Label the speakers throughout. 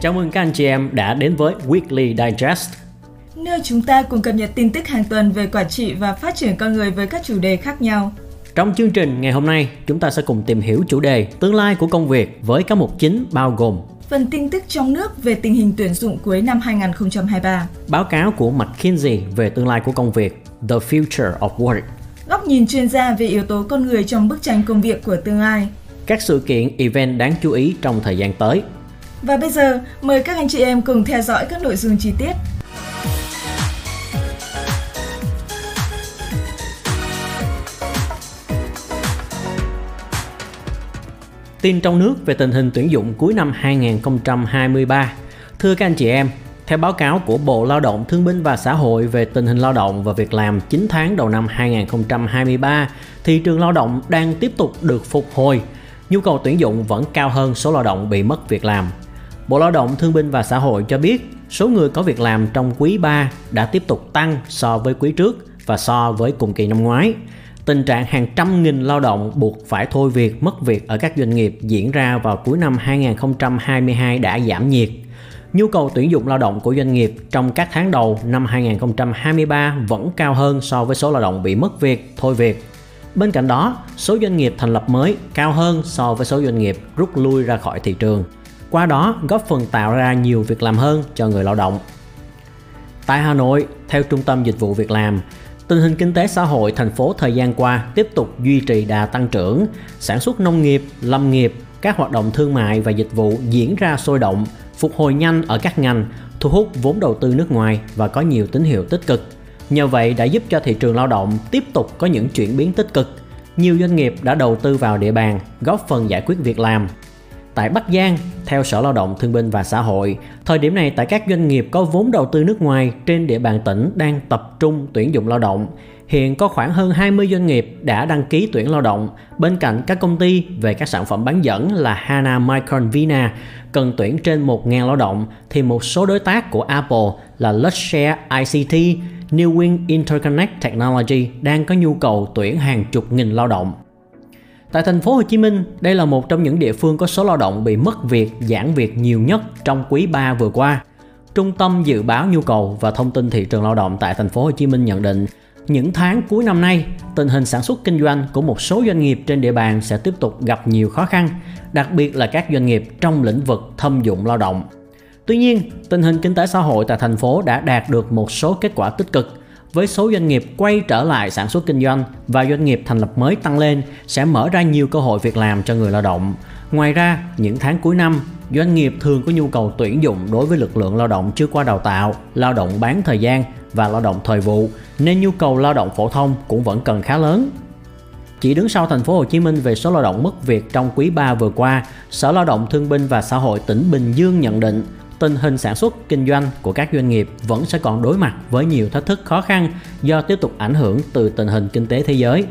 Speaker 1: Chào mừng các anh chị em đã đến với Weekly Digest.
Speaker 2: Nơi chúng ta cùng cập nhật tin tức hàng tuần về quản trị và phát triển con người với các chủ đề khác nhau.
Speaker 1: Trong chương trình ngày hôm nay, chúng ta sẽ cùng tìm hiểu chủ đề tương lai của công việc với các mục chính bao gồm
Speaker 2: Phần tin tức trong nước về tình hình tuyển dụng cuối năm 2023,
Speaker 1: báo cáo của McKinsey về tương lai của công việc The Future of Work,
Speaker 2: góc nhìn chuyên gia về yếu tố con người trong bức tranh công việc của tương lai.
Speaker 1: các sự kiện event đáng chú ý trong thời gian tới.
Speaker 2: Và bây giờ, mời các anh chị em cùng theo dõi các nội dung chi tiết.
Speaker 1: Tin trong nước về tình hình tuyển dụng cuối năm 2023. Thưa các anh chị em, theo báo cáo của Bộ Lao động Thương binh và Xã hội về tình hình lao động và việc làm 9 tháng đầu năm 2023, thị trường lao động đang tiếp tục được phục hồi. Nhu cầu tuyển dụng vẫn cao hơn số lao động bị mất việc làm. Bộ Lao động Thương binh và Xã hội cho biết số người có việc làm trong quý 3 đã tiếp tục tăng so với quý trước và so với cùng kỳ năm ngoái. Tình trạng hàng trăm nghìn lao động buộc phải thôi việc, mất việc ở các doanh nghiệp diễn ra vào cuối năm 2022 đã giảm nhiệt. Nhu cầu tuyển dụng lao động của doanh nghiệp trong các tháng đầu năm 2023 vẫn cao hơn so với số lao động bị mất việc, thôi việc. Bên cạnh đó, số doanh nghiệp thành lập mới cao hơn so với số doanh nghiệp rút lui ra khỏi thị trường. Qua đó góp phần tạo ra nhiều việc làm hơn cho người lao động. Tại Hà Nội, theo Trung tâm Dịch vụ Việc làm, tình hình kinh tế xã hội thành phố thời gian qua tiếp tục duy trì đà tăng trưởng, sản xuất nông nghiệp, lâm nghiệp, các hoạt động thương mại và dịch vụ diễn ra sôi động, phục hồi nhanh ở các ngành, thu hút vốn đầu tư nước ngoài và có nhiều tín hiệu tích cực. Nhờ vậy đã giúp cho thị trường lao động tiếp tục có những chuyển biến tích cực. Nhiều doanh nghiệp đã đầu tư vào địa bàn, góp phần giải quyết việc làm, Tại Bắc Giang, theo Sở Lao động Thương binh và Xã hội, thời điểm này tại các doanh nghiệp có vốn đầu tư nước ngoài trên địa bàn tỉnh đang tập trung tuyển dụng lao động. Hiện có khoảng hơn 20 doanh nghiệp đã đăng ký tuyển lao động, bên cạnh các công ty về các sản phẩm bán dẫn là Hana Micron Vina cần tuyển trên 1.000 lao động thì một số đối tác của Apple là Luxshare ICT, New Wing Interconnect Technology đang có nhu cầu tuyển hàng chục nghìn lao động. Tại thành phố Hồ Chí Minh, đây là một trong những địa phương có số lao động bị mất việc, giãn việc nhiều nhất trong quý 3 vừa qua. Trung tâm dự báo nhu cầu và thông tin thị trường lao động tại thành phố Hồ Chí Minh nhận định, những tháng cuối năm nay, tình hình sản xuất kinh doanh của một số doanh nghiệp trên địa bàn sẽ tiếp tục gặp nhiều khó khăn, đặc biệt là các doanh nghiệp trong lĩnh vực thâm dụng lao động. Tuy nhiên, tình hình kinh tế xã hội tại thành phố đã đạt được một số kết quả tích cực với số doanh nghiệp quay trở lại sản xuất kinh doanh và doanh nghiệp thành lập mới tăng lên sẽ mở ra nhiều cơ hội việc làm cho người lao động. Ngoài ra, những tháng cuối năm, doanh nghiệp thường có nhu cầu tuyển dụng đối với lực lượng lao động chưa qua đào tạo, lao động bán thời gian và lao động thời vụ, nên nhu cầu lao động phổ thông cũng vẫn cần khá lớn. Chỉ đứng sau thành phố Hồ Chí Minh về số lao động mất việc trong quý 3 vừa qua, Sở Lao động Thương binh và Xã hội tỉnh Bình Dương nhận định tình hình sản xuất kinh doanh của các doanh nghiệp vẫn sẽ còn đối mặt với nhiều thách thức khó khăn do tiếp tục ảnh hưởng từ tình hình kinh tế thế giới.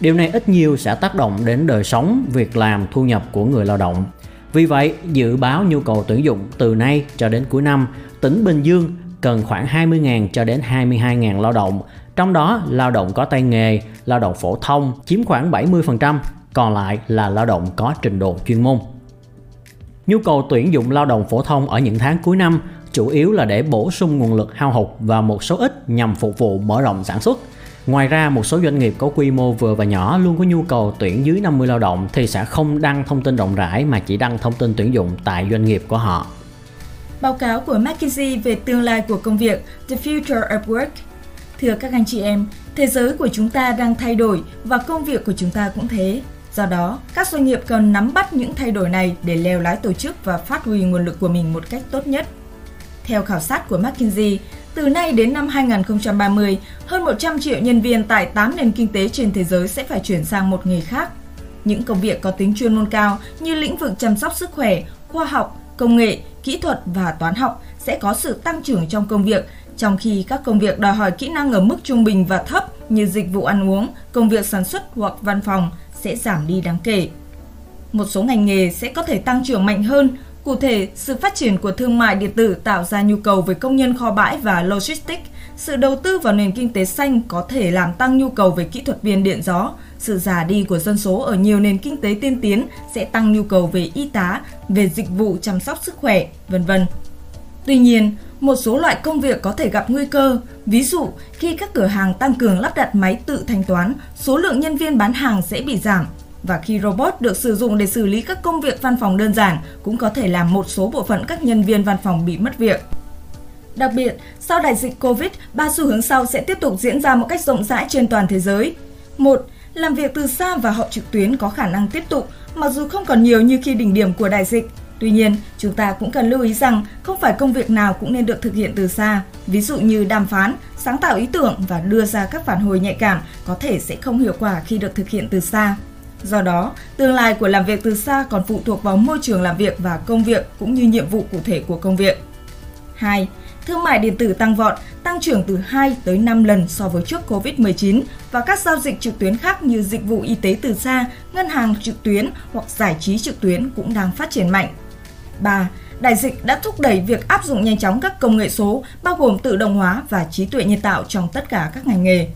Speaker 1: Điều này ít nhiều sẽ tác động đến đời sống, việc làm, thu nhập của người lao động. Vì vậy, dự báo nhu cầu tuyển dụng từ nay cho đến cuối năm, tỉnh Bình Dương cần khoảng 20.000 cho đến 22.000 lao động, trong đó lao động có tay nghề, lao động phổ thông chiếm khoảng 70%, còn lại là lao động có trình độ chuyên môn. Nhu cầu tuyển dụng lao động phổ thông ở những tháng cuối năm chủ yếu là để bổ sung nguồn lực hao hụt và một số ít nhằm phục vụ mở rộng sản xuất. Ngoài ra, một số doanh nghiệp có quy mô vừa và nhỏ luôn có nhu cầu tuyển dưới 50 lao động thì sẽ không đăng thông tin rộng rãi mà chỉ đăng thông tin tuyển dụng tại doanh nghiệp của họ.
Speaker 2: Báo cáo của McKinsey về tương lai của công việc The Future of Work. Thưa các anh chị em, thế giới của chúng ta đang thay đổi và công việc của chúng ta cũng thế. Do đó, các doanh nghiệp cần nắm bắt những thay đổi này để leo lái tổ chức và phát huy nguồn lực của mình một cách tốt nhất. Theo khảo sát của McKinsey, từ nay đến năm 2030, hơn 100 triệu nhân viên tại 8 nền kinh tế trên thế giới sẽ phải chuyển sang một nghề khác. Những công việc có tính chuyên môn cao như lĩnh vực chăm sóc sức khỏe, khoa học, công nghệ, kỹ thuật và toán học sẽ có sự tăng trưởng trong công việc, trong khi các công việc đòi hỏi kỹ năng ở mức trung bình và thấp như dịch vụ ăn uống, công việc sản xuất hoặc văn phòng sẽ giảm đi đáng kể. Một số ngành nghề sẽ có thể tăng trưởng mạnh hơn, cụ thể sự phát triển của thương mại điện tử tạo ra nhu cầu về công nhân kho bãi và logistics sự đầu tư vào nền kinh tế xanh có thể làm tăng nhu cầu về kỹ thuật viên điện gió. Sự già đi của dân số ở nhiều nền kinh tế tiên tiến sẽ tăng nhu cầu về y tá, về dịch vụ chăm sóc sức khỏe, vân vân. Tuy nhiên, một số loại công việc có thể gặp nguy cơ, ví dụ khi các cửa hàng tăng cường lắp đặt máy tự thanh toán, số lượng nhân viên bán hàng sẽ bị giảm và khi robot được sử dụng để xử lý các công việc văn phòng đơn giản cũng có thể làm một số bộ phận các nhân viên văn phòng bị mất việc. Đặc biệt, sau đại dịch Covid, ba xu hướng sau sẽ tiếp tục diễn ra một cách rộng rãi trên toàn thế giới. Một, làm việc từ xa và họp trực tuyến có khả năng tiếp tục, mặc dù không còn nhiều như khi đỉnh điểm của đại dịch. Tuy nhiên, chúng ta cũng cần lưu ý rằng không phải công việc nào cũng nên được thực hiện từ xa. Ví dụ như đàm phán, sáng tạo ý tưởng và đưa ra các phản hồi nhạy cảm có thể sẽ không hiệu quả khi được thực hiện từ xa. Do đó, tương lai của làm việc từ xa còn phụ thuộc vào môi trường làm việc và công việc cũng như nhiệm vụ cụ thể của công việc. 2. Thương mại điện tử tăng vọt, tăng trưởng từ 2 tới 5 lần so với trước Covid-19 và các giao dịch trực tuyến khác như dịch vụ y tế từ xa, ngân hàng trực tuyến hoặc giải trí trực tuyến cũng đang phát triển mạnh. 3. Đại dịch đã thúc đẩy việc áp dụng nhanh chóng các công nghệ số, bao gồm tự động hóa và trí tuệ nhân tạo trong tất cả các ngành nghề.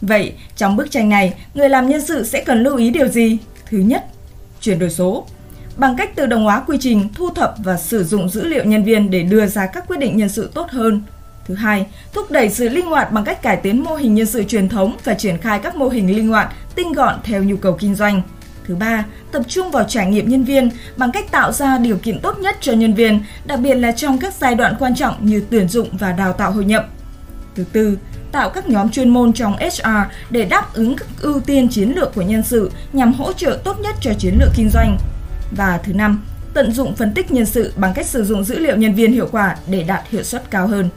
Speaker 2: Vậy, trong bức tranh này, người làm nhân sự sẽ cần lưu ý điều gì? Thứ nhất, chuyển đổi số. Bằng cách tự động hóa quy trình, thu thập và sử dụng dữ liệu nhân viên để đưa ra các quyết định nhân sự tốt hơn. Thứ hai, thúc đẩy sự linh hoạt bằng cách cải tiến mô hình nhân sự truyền thống và triển khai các mô hình linh hoạt, tinh gọn theo nhu cầu kinh doanh. Thứ ba, tập trung vào trải nghiệm nhân viên bằng cách tạo ra điều kiện tốt nhất cho nhân viên, đặc biệt là trong các giai đoạn quan trọng như tuyển dụng và đào tạo hội nhập. Thứ tư, tạo các nhóm chuyên môn trong HR để đáp ứng các ưu tiên chiến lược của nhân sự nhằm hỗ trợ tốt nhất cho chiến lược kinh doanh. Và thứ năm, tận dụng phân tích nhân sự bằng cách sử dụng dữ liệu nhân viên hiệu quả để đạt hiệu suất cao hơn.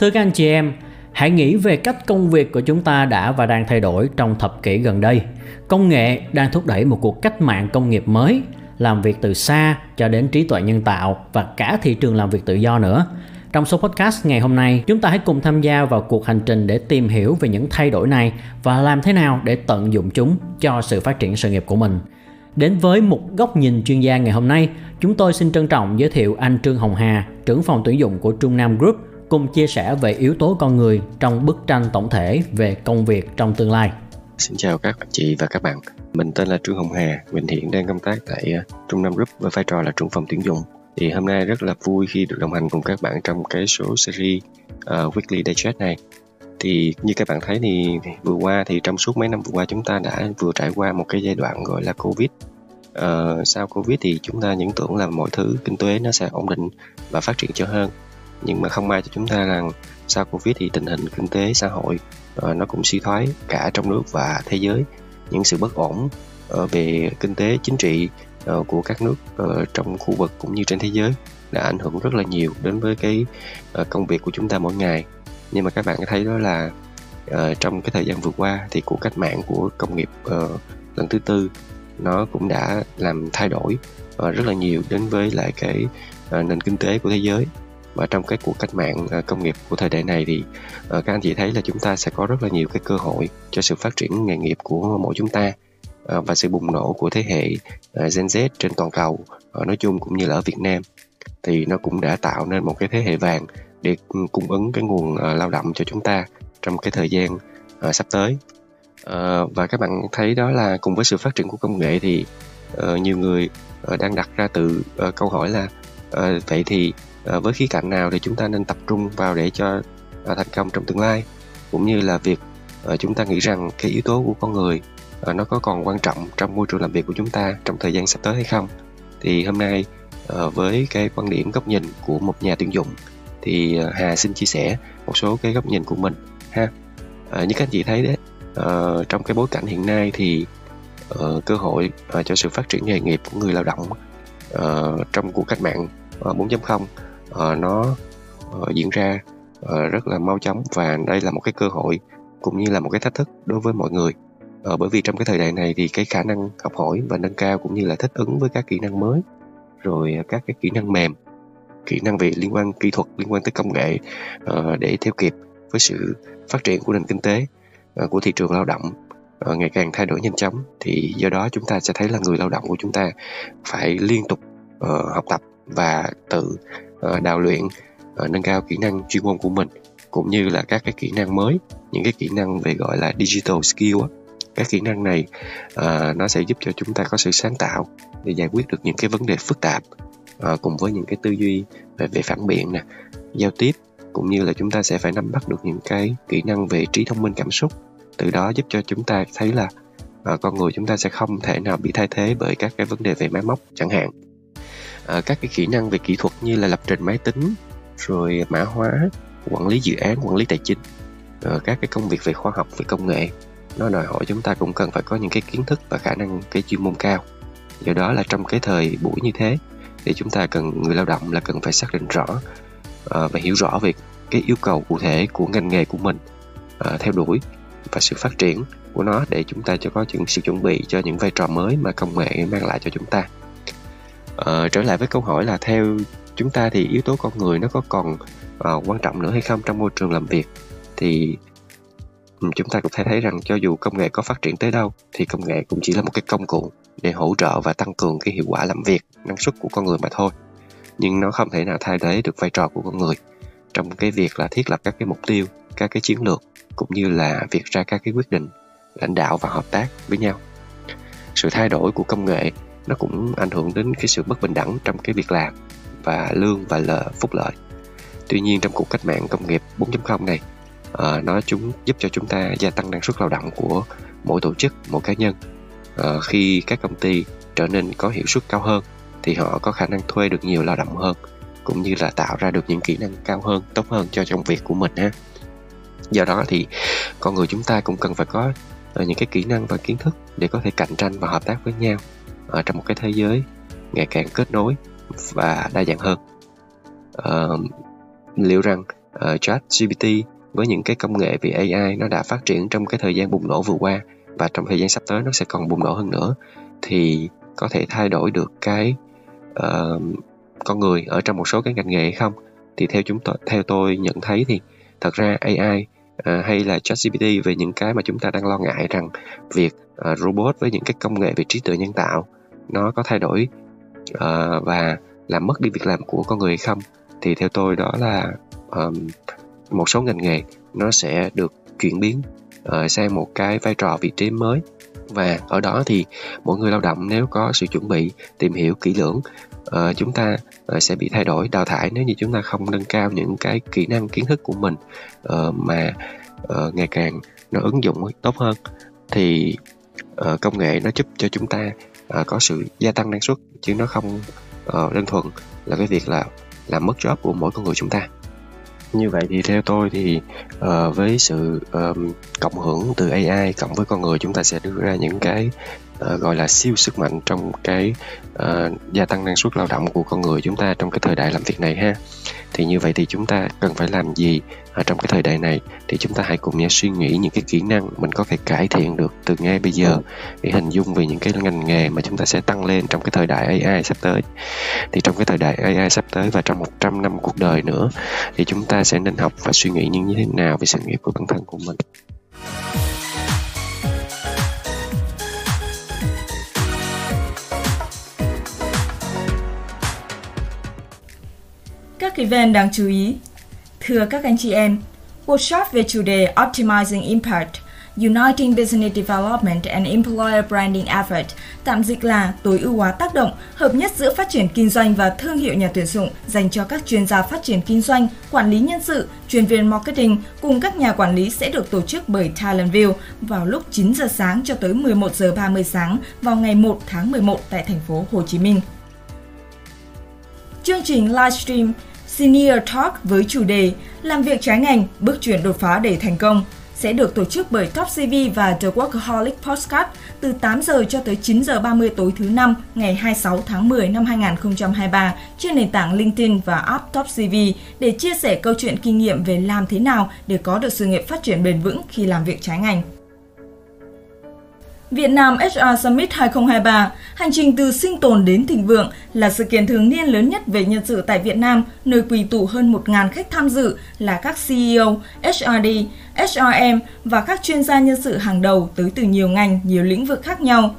Speaker 1: Thưa các anh chị em, hãy nghĩ về cách công việc của chúng ta đã và đang thay đổi trong thập kỷ gần đây. Công nghệ đang thúc đẩy một cuộc cách mạng công nghiệp mới, làm việc từ xa cho đến trí tuệ nhân tạo và cả thị trường làm việc tự do nữa. Trong số podcast ngày hôm nay, chúng ta hãy cùng tham gia vào cuộc hành trình để tìm hiểu về những thay đổi này và làm thế nào để tận dụng chúng cho sự phát triển sự nghiệp của mình. Đến với một góc nhìn chuyên gia ngày hôm nay, chúng tôi xin trân trọng giới thiệu anh Trương Hồng Hà, trưởng phòng tuyển dụng của Trung Nam Group, cùng chia sẻ về yếu tố con người trong bức tranh tổng thể về công việc trong tương lai.
Speaker 3: Xin chào các chị và các bạn. Mình tên là Trương Hồng Hà, mình hiện đang công tác tại ờ, Trung Nam Group với vai trò là trưởng phòng tuyển dụng. Thì hôm nay rất là vui khi được đồng hành cùng các bạn trong cái số series uh, Weekly Digest này. Thì như các bạn thấy thì vừa qua thì trong suốt mấy năm vừa qua chúng ta đã vừa trải qua một cái giai đoạn gọi là Covid. Uh, sau Covid thì chúng ta những tưởng là mọi thứ kinh tế nó sẽ ổn định và phát triển cho hơn nhưng mà không may cho chúng ta rằng sau covid thì tình hình kinh tế xã hội uh, nó cũng suy thoái cả trong nước và thế giới. Những sự bất ổn uh, về kinh tế chính trị uh, của các nước uh, trong khu vực cũng như trên thế giới đã ảnh hưởng rất là nhiều đến với cái uh, công việc của chúng ta mỗi ngày. Nhưng mà các bạn thấy đó là uh, trong cái thời gian vừa qua thì cuộc cách mạng của công nghiệp uh, lần thứ tư nó cũng đã làm thay đổi uh, rất là nhiều đến với lại cái uh, nền kinh tế của thế giới và trong cái cuộc cách mạng ờ, công nghiệp của thời đại này thì ờ, các anh chị thấy là chúng ta sẽ có rất là nhiều cái cơ hội cho sự phát triển nghề nghiệp của mỗi chúng ta ờ, và sự bùng nổ của thế hệ Gen Z trên toàn cầu nói chung cũng như là ở Việt Nam. Thì nó cũng đã tạo nên một cái thế hệ vàng để ừ, cung ứng cái nguồn lao động cho chúng ta trong cái thời gian sắp tới. Và các bạn thấy đó là cùng với sự phát triển của công nghệ thì nhiều người đang đặt ra từ câu hỏi là vậy thì à, với khía cạnh nào thì chúng ta nên tập trung vào để cho à, thành công trong tương lai cũng như là việc à, chúng ta nghĩ rằng cái yếu tố của con người à, nó có còn quan trọng trong môi trường làm việc của chúng ta trong thời gian sắp tới hay không. Thì hôm nay à, với cái quan điểm góc nhìn của một nhà tuyển dụng thì à, Hà xin chia sẻ một số cái góc nhìn của mình ha. À, như các anh chị thấy đấy à, trong cái bối cảnh hiện nay thì uh, cơ hội uh, cho sự phát triển nghề nghiệp của người lao động uh, trong cuộc cách mạng uh, 4.0 uh, nó uh, diễn ra uh, rất là mau chóng và đây là một cái cơ hội cũng như là một cái thách thức đối với mọi người. Uh, bởi vì trong cái thời đại này thì cái khả năng học hỏi và nâng cao cũng như là thích ứng với các kỹ năng mới rồi các cái kỹ năng mềm kỹ năng về liên quan kỹ thuật liên quan tới công nghệ uh, để theo kịp với sự phát triển của nền kinh tế uh, của thị trường lao động uh, ngày càng thay đổi nhanh chóng thì do đó chúng ta sẽ thấy là người lao động của chúng ta phải liên tục uh, học tập và tự Ờ, đào luyện ờ, nâng cao kỹ năng chuyên môn của mình cũng như là các cái kỹ năng mới những cái kỹ năng về gọi là digital skill các kỹ năng này uh, nó sẽ giúp cho chúng ta có sự sáng tạo để giải quyết được những cái vấn đề phức tạp uh, cùng với những cái tư duy về về phản biện nè giao tiếp cũng như là chúng ta sẽ phải nắm bắt được những cái kỹ năng về trí thông minh cảm xúc. Từ đó giúp cho chúng ta thấy là uh, con người chúng ta sẽ không thể nào bị thay thế bởi các cái vấn đề về máy móc chẳng hạn uh, các cái kỹ năng về kỹ thuật như là lập trình máy tính rồi mã hóa quản lý dự án quản lý tài chính uh, các cái công việc về khoa học về công nghệ. Nó đòi hỏi chúng ta cũng cần phải có những cái kiến thức và khả năng cái chuyên môn cao. Do đó là trong cái thời buổi như thế thì chúng ta cần người lao động là cần phải xác định rõ uh, và hiểu rõ về cái yêu cầu cụ thể của ngành nghề của mình uh, theo đuổi và sự phát triển của nó để chúng ta cho có những sự chuẩn bị cho những vai trò mới mà công nghệ mang lại cho chúng ta uh, trở lại với câu hỏi là theo chúng ta thì yếu tố con người nó có còn uh, quan trọng nữa hay không trong môi trường làm việc? Thì chúng ta cũng thể thấy rằng cho dù công nghệ có phát triển tới đâu thì công nghệ cũng chỉ là một cái công cụ để hỗ trợ và tăng cường cái hiệu quả làm việc năng suất của con người mà thôi. Nhưng nó không thể nào thay thế được vai trò của con người trong cái việc là thiết lập các cái mục tiêu các cái chiến lược cũng như là việc ra các cái quyết định lãnh đạo và hợp tác với nhau. Sự thay đổi của công nghệ nó cũng ảnh hưởng đến cái sự bất bình đẳng trong cái việc làm và lương và lợi phúc lợi. Tuy nhiên trong cuộc cách mạng công nghiệp 4.0 này à, nó chúng giúp cho chúng ta gia tăng năng suất lao động của mỗi tổ chức mỗi cá nhân. À, khi các công ty trở nên có hiệu suất cao hơn thì họ có khả năng thuê được nhiều lao động hơn cũng như là tạo ra được những kỹ năng cao hơn tốt hơn cho công việc của mình ha. Do đó thì con người chúng ta cũng cần phải có ờ, những cái kỹ năng và kiến thức để có thể cạnh tranh và hợp tác với nhau ở trong một cái thế giới ngày càng kết nối và đa dạng hơn. Uh, liệu rằng ờ, uh, chat GPT với những cái công nghệ về AI nó đã phát triển trong cái thời gian bùng nổ vừa qua và trong thời gian sắp tới nó sẽ còn bùng nổ hơn nữa thì có thể thay đổi được cái uh, con người ở trong một số cái ngành nghề hay không? Thì theo chúng tôi theo tôi nhận thấy thì thật ra AI uh, hay là ChatGPT về những cái mà chúng ta đang lo ngại rằng việc uh, robot với những cái công nghệ về trí tuệ nhân tạo nó có thay đổi uh, và làm mất đi việc làm của con người hay không thì theo tôi đó là um, một số ngành nghề nó sẽ được chuyển biến uh, sang một cái vai trò vị trí mới. Và ở đó thì mỗi người lao động nếu có sự chuẩn bị tìm hiểu kỹ lưỡng uh, chúng ta uh, sẽ bị thay đổi đào thải nếu như chúng ta không nâng cao những cái kỹ năng kiến thức của mình uh, mà uh, ngày càng nó ứng dụng tốt hơn thì uh, công nghệ nó giúp cho chúng ta uh, có sự gia tăng năng suất chứ nó không uh, đơn thuần là cái việc là làm mất job của mỗi con người chúng ta. Như vậy thì theo tôi thì uh, với sự um, cộng hưởng từ AI cộng với con người chúng ta sẽ đưa ra những cái uh, gọi là siêu sức mạnh trong cái uh, gia tăng năng suất lao động của con người chúng ta trong cái thời đại làm việc này ha. Thì như vậy thì chúng ta cần phải làm gì ở trong cái thời đại này? Thì chúng ta hãy cùng nhau suy nghĩ những cái kỹ năng mình có thể cải thiện được từ ngay bây giờ để hình dung về những cái ngành nghề mà chúng ta sẽ tăng lên trong cái thời đại AI sắp tới. Thì trong cái thời đại AI sắp tới và trong 100 năm cuộc đời nữa thì chúng ta sẽ nên học và suy nghĩ như thế nào về sự nghiệp của bản thân của mình?
Speaker 2: Các event đáng chú ý Thưa các anh chị em, workshop về chủ đề Optimizing Impact Uniting Business Development and Employer Branding Effort, tạm dịch là tối ưu hóa tác động, hợp nhất giữa phát triển kinh doanh và thương hiệu nhà tuyển dụng dành cho các chuyên gia phát triển kinh doanh, quản lý nhân sự, chuyên viên marketing cùng các nhà quản lý sẽ được tổ chức bởi Talentview vào lúc 9 giờ sáng cho tới 11 giờ 30 sáng vào ngày 1 tháng 11 tại thành phố Hồ Chí Minh. Chương trình livestream Senior Talk với chủ đề Làm việc trái ngành, bước chuyển đột phá để thành công sẽ được tổ chức bởi Top CV và The Workaholic Postcard từ 8 giờ cho tới 9 giờ 30 tối thứ năm ngày 26 tháng 10 năm 2023 trên nền tảng LinkedIn và app Top CV để chia sẻ câu chuyện kinh nghiệm về làm thế nào để có được sự nghiệp phát triển bền vững khi làm việc trái ngành. Việt Nam HR Summit 2023, hành trình từ sinh tồn đến thịnh vượng là sự kiện thường niên lớn nhất về nhân sự tại Việt Nam, nơi quỳ tụ hơn 1.000 khách tham dự là các CEO, HRD, HRM và các chuyên gia nhân sự hàng đầu tới từ nhiều ngành, nhiều lĩnh vực khác nhau.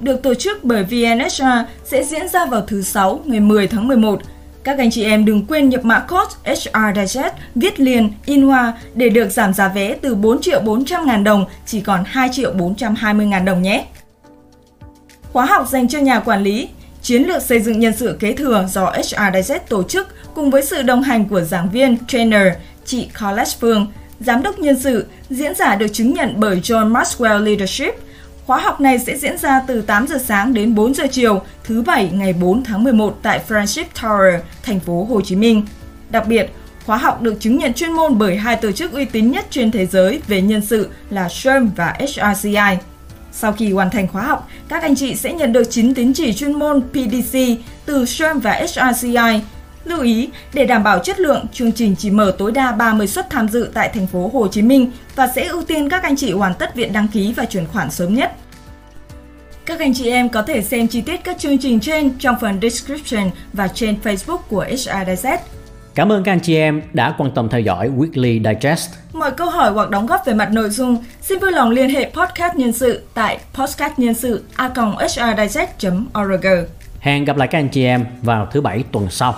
Speaker 2: Được tổ chức bởi VNHR sẽ diễn ra vào thứ Sáu ngày 10 tháng 11 các anh chị em đừng quên nhập mã code HR Digest viết liền in hoa để được giảm giá vé từ 4 triệu 400 ngàn đồng chỉ còn 2 triệu 420 ngàn đồng nhé. Khóa học dành cho nhà quản lý Chiến lược xây dựng nhân sự kế thừa do HR Digest tổ chức cùng với sự đồng hành của giảng viên, trainer, chị College Phương, giám đốc nhân sự, diễn giả được chứng nhận bởi John Maxwell Leadership – Khóa học này sẽ diễn ra từ 8 giờ sáng đến 4 giờ chiều, thứ Bảy ngày 4 tháng 11 tại Friendship Tower, thành phố Hồ Chí Minh. Đặc biệt, khóa học được chứng nhận chuyên môn bởi hai tổ chức uy tín nhất trên thế giới về nhân sự là SHRM và HRCI. Sau khi hoàn thành khóa học, các anh chị sẽ nhận được 9 tín chỉ chuyên môn PDC từ SHRM và HRCI Lưu ý, để đảm bảo chất lượng, chương trình chỉ mở tối đa 30 suất tham dự tại thành phố Hồ Chí Minh và sẽ ưu tiên các anh chị hoàn tất việc đăng ký và chuyển khoản sớm nhất. Các anh chị em có thể xem chi tiết các chương trình trên trong phần description và trên Facebook của HR Digest.
Speaker 1: Cảm ơn các anh chị em đã quan tâm theo dõi Weekly Digest.
Speaker 2: Mọi câu hỏi hoặc đóng góp về mặt nội dung, xin vui lòng liên hệ podcast nhân sự tại podcastnhân sự a org
Speaker 1: Hẹn gặp lại các anh chị em vào thứ bảy tuần sau.